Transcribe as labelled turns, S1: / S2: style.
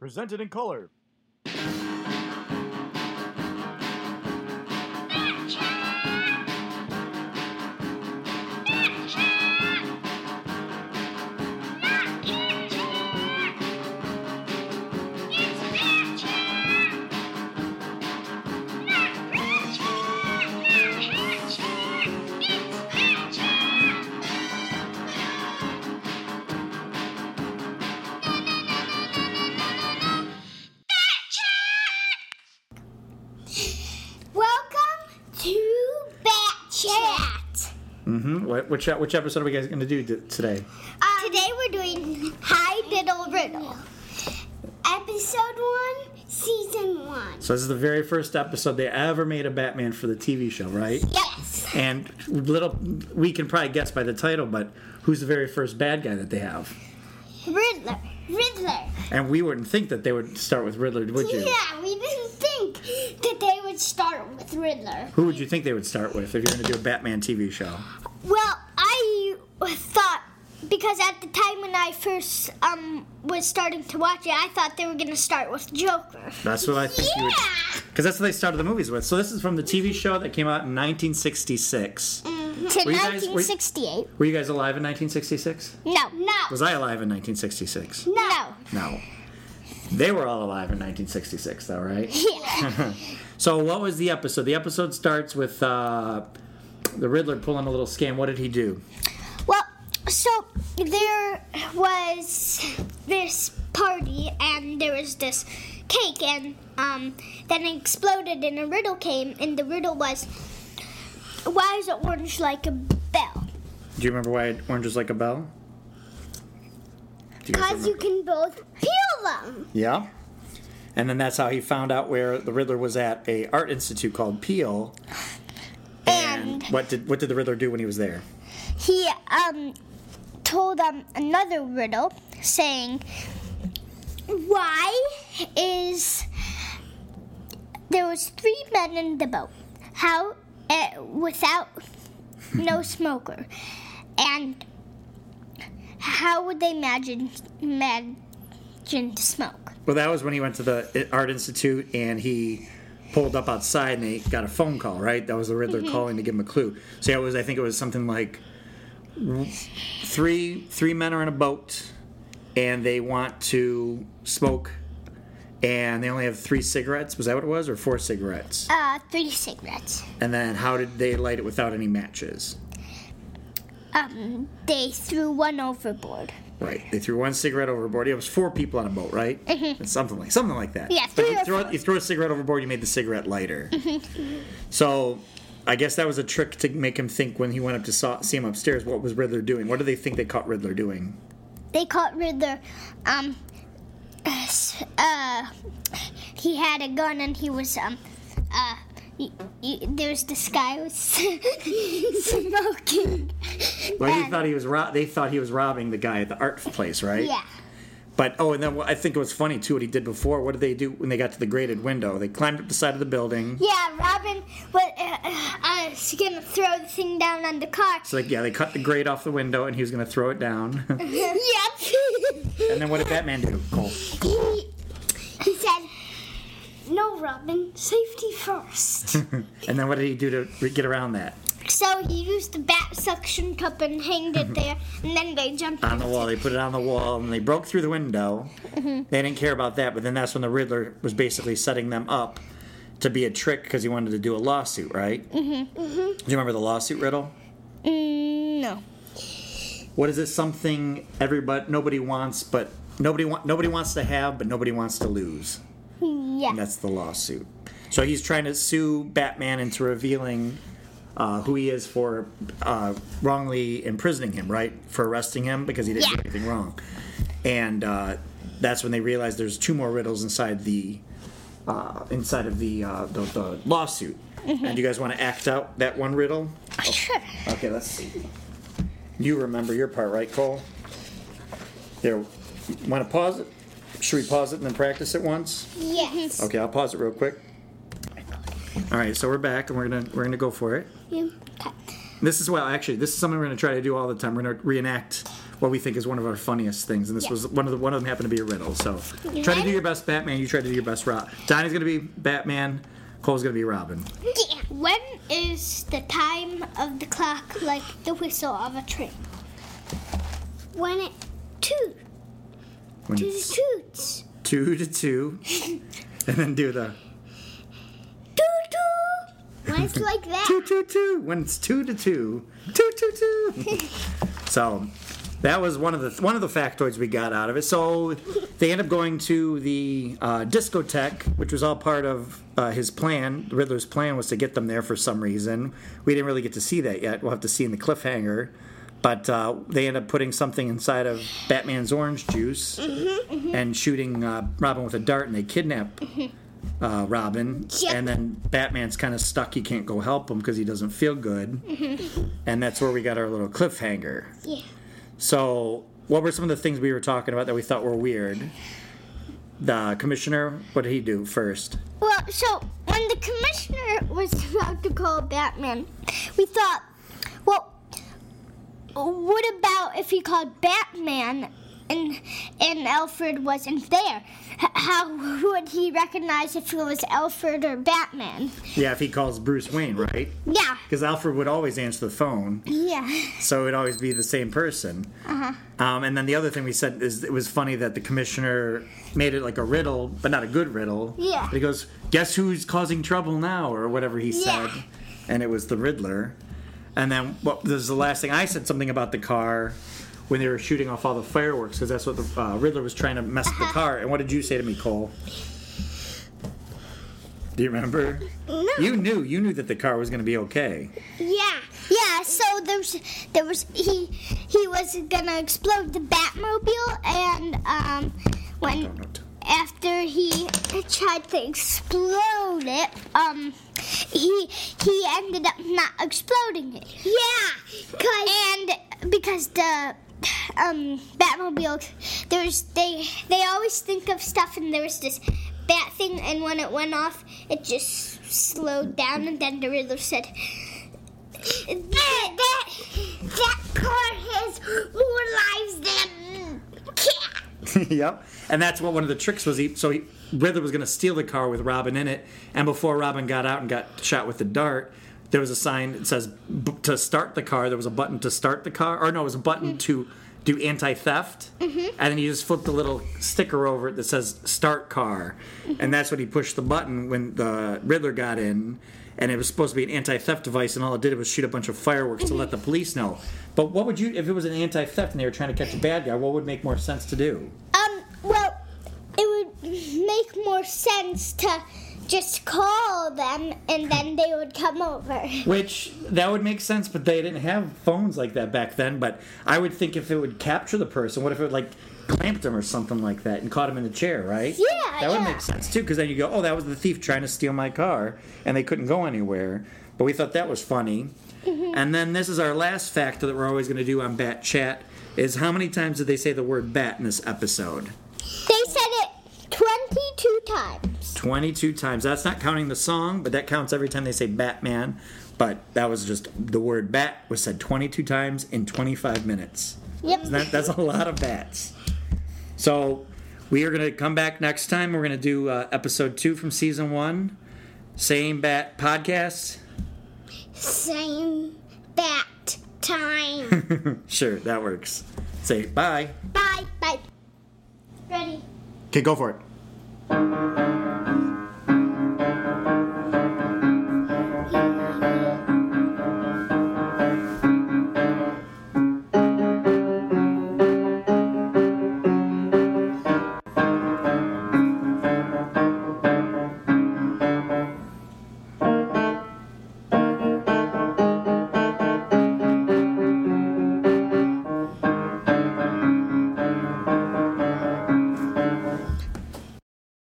S1: presented in color.
S2: Mm-hmm. What, which which episode are we guys going to do today?
S3: Um, Today we're doing Hi Diddle Riddle. Episode 1, Season 1.
S2: So this is the very first episode they ever made of Batman for the TV show, right?
S3: Yes.
S2: And little, we can probably guess by the title, but who's the very first bad guy that they have?
S3: Riddler. Riddler.
S2: And we wouldn't think that they would start with Riddler, would you?
S3: Yeah, we didn't think that they would start with Riddler.
S2: Who would you think they would start with if you're going to do a Batman TV show?
S3: Well, I thought because at the time when I first um was starting to watch it, I thought they were gonna start with Joker.
S2: That's what I think.
S3: Yeah.
S2: Because that's what they started the movies with. So this is from the TV show that came out in 1966.
S3: To
S2: Were you guys- were-
S3: 1968.
S2: Were you guys alive in 1966?
S3: No. No.
S2: Was I alive in 1966?
S3: No.
S2: No. They were all alive in 1966, though, right?
S3: Yeah.
S2: So, what was the episode? The episode starts with uh, the Riddler pulling a little scam. What did he do?
S3: well, so there was this party and there was this cake and um then it exploded and a riddle came and the riddle was why is it orange like a bell?
S2: Do you remember why orange is like a bell? Do you
S3: Because you can both peel them.
S2: Yeah. And then that's how he found out where the Riddler was at a art institute called Peale.
S3: And
S2: what did what did the Riddler do when he was there?
S3: he um told um another riddle saying why is there was three men in the boat how uh, without no smoker and how would they imagine imagine to smoke
S2: Well, that was when he went to the art institute and he pulled up outside and they got a phone call, right? That was the Riddler calling to give him a clue. So yeah, it was. I think it was something like three three men are in a boat and they want to smoke and they only have three cigarettes. Was that what it was, or four cigarettes?
S3: uh three cigarettes
S2: And then how did they light it without any matches?
S3: um they threw one overboard
S2: Right. They threw one cigarette overboard. It was four people on a boat, right? Mm-hmm. Something like something like that.
S3: Yeah,
S2: But you throw, you throw a cigarette overboard, you made the cigarette lighter. So, I guess that was a trick to make him think when he went up to saw, see him upstairs. What was Riddler doing? What do they think they caught Riddler doing?
S3: they caught Riddler. Um, uh, he had a gun and he was um, uh, y- y- there was this guy was smoking.
S2: Well, he thought he was ro- they thought he was robbing the guy at the art place, right?
S3: Yeah.
S2: But oh, and then I think it was funny too what he did before. What did they do when they got to the grated window? They climbed up the side of the building.
S3: Yeah, Robin was uh, uh, was gonna throw the thing down on the car.
S2: So like, yeah, they cut the grate off the window, and he was going to throw it down. and then what did Batman do? Cole.
S3: he, he said, "No, Robin, safety first.
S2: And then what did he do to get around that?
S3: So he used the bat suction cup and hanged it there, and then they jumped
S2: On the wall. They put it on the wall and they broke through the window. They didn't care about that, but then that's when the Riddler was basically setting them up to be a trick because he wanted to do a lawsuit, right? Mm-hmm. Do you remember the lawsuit riddle?
S3: Mm, no.
S2: What is it? Something everybody, nobody wants, but nobody want, nobody wants to have, but nobody wants to lose.
S3: Yeah.
S2: And that's the lawsuit. So he's trying to sue Batman into revealing uh, who he is for uh, wrongly imprisoning him, right? For arresting him because he didn't
S3: Yeah.
S2: do anything wrong. And uh, that's when they realize there's two more riddles inside the uh, inside of the, uh, the the lawsuit. And do you guys want to act out that one riddle?
S3: Sure.
S2: Okay, let's see. You remember your part, right, Cole? Here, want to pause it? Should we pause it and then practice it once?
S3: Yes.
S2: Okay, I'll pause it real quick. All right, so we're back and we're gonna we're gonna go for it.
S3: Yeah.
S2: This is well, actually, this is something we're gonna try to do all the time. We're gonna reenact what we think is one of our funniest things, and this
S3: Yeah.
S2: was one of the one of them happened to be a riddle. So try to do your best, Batman. You try to do your best, Rob. Donnie's gonna be Batman. Cole's gonna be Robin.
S3: Yeah. When is the time of the clock like the whistle of a train? When it toot,
S2: When it's
S3: toots.
S2: two to two, and then do the
S3: Toot, toot. When it's like that.
S2: two two two. When it's two to two, two two two. so that was one of the one of the factoids we got out of it. So they end up going to the uh, discotheque, which was all part of uh, his plan. The Riddler's plan was to get them there for some reason. We didn't really get to see that yet. We'll have to see in the cliffhanger. But uh, they end up putting something inside of Batman's orange juice and shooting uh, Robin with a dart, and they kidnap uh, Robin.
S3: Yep.
S2: And then Batman's kind of stuck. He can't go help him because he doesn't feel good. And that's where we got our little cliffhanger.
S3: Yeah.
S2: So, what were some of the things we were talking about that we thought were weird? The commissioner, what did he do first?
S3: Well, so when the commissioner was about to call Batman, we thought, what about if he called Batman and and Alfred wasn't there? How would he recognize if it was Alfred or Batman?
S2: Yeah, if he calls Bruce Wayne, right?
S3: Yeah,
S2: Because Alfred would always answer the phone,
S3: yeah,
S2: so it'd always be the same person.
S3: uh-huh.
S2: Um, and then the other thing we said is it was funny that the commissioner made it like a riddle, but not a good riddle.
S3: Yeah.
S2: He goes, "Guess who's causing trouble now?" or whatever he said,
S3: Yeah.
S2: said, and it was the Riddler. And then what? This is the last thing I said something about the car when they were shooting off all the fireworks because that's what the uh, Riddler was trying to mess with the car. And what did you say to me, Cole? Do you remember?
S3: No.
S2: You knew. You knew that the car was going to be okay.
S3: Yeah, yeah. So there's there was he he was gonna explode the Batmobile, and um when after he tried to explode it, um he he ended up not exploding it. Yeah, and because the um Batmobile there's they they always think of stuff and there was this bat thing and when it went off it just slowed down and then the Riddler said that, that, that car has more lives than cat.
S2: yep. And that's what one of the tricks was. He so he Riddler was going to steal the car with Robin in it, and before Robin got out and got shot with the dart, there was a sign that says to start the car. There was a button to start the car, or no, it was a button to do anti-theft, mm-hmm. and then you just flip the little sticker over it that says "Start Car," mm-hmm. and that's when he pushed the button when the Riddler got in. And it was supposed to be an anti-theft device, and all it did was shoot a bunch of fireworks to let mm-hmm. the police know. But what would you, if it was an anti-theft and they were trying to catch a bad guy, what would make more sense to do?
S3: Um, well, it would make more sense to just call them and then they would come over.
S2: Which that would make sense, but they didn't have phones like that back then. But I would think if it would capture the person, what if it would like clamped him or something like that and caught him in the chair, right?
S3: Yeah,
S2: that would make sense too, because then you go, oh, that was the thief trying to steal my car, and they couldn't go anywhere. But we thought that was funny.
S3: Mm-hmm.
S2: And then this is our last factor that we're always going to do on Bat Chat is how many times did they say the word bat in this episode?
S3: They said it 22 times.
S2: 22 times. That's not counting the song, but that counts every time they say Batman. But that was just the word bat was said 22 times in 25 minutes.
S3: Yep.
S2: That, that's a lot of bats. So we are going to come back next time. We're going to do uh, episode two from season one. Same bat podcast.
S3: Same bat time.
S2: Sure, that works. Say bye.
S3: Bye. Bye. Ready?
S2: Okay, go for it. Thank you.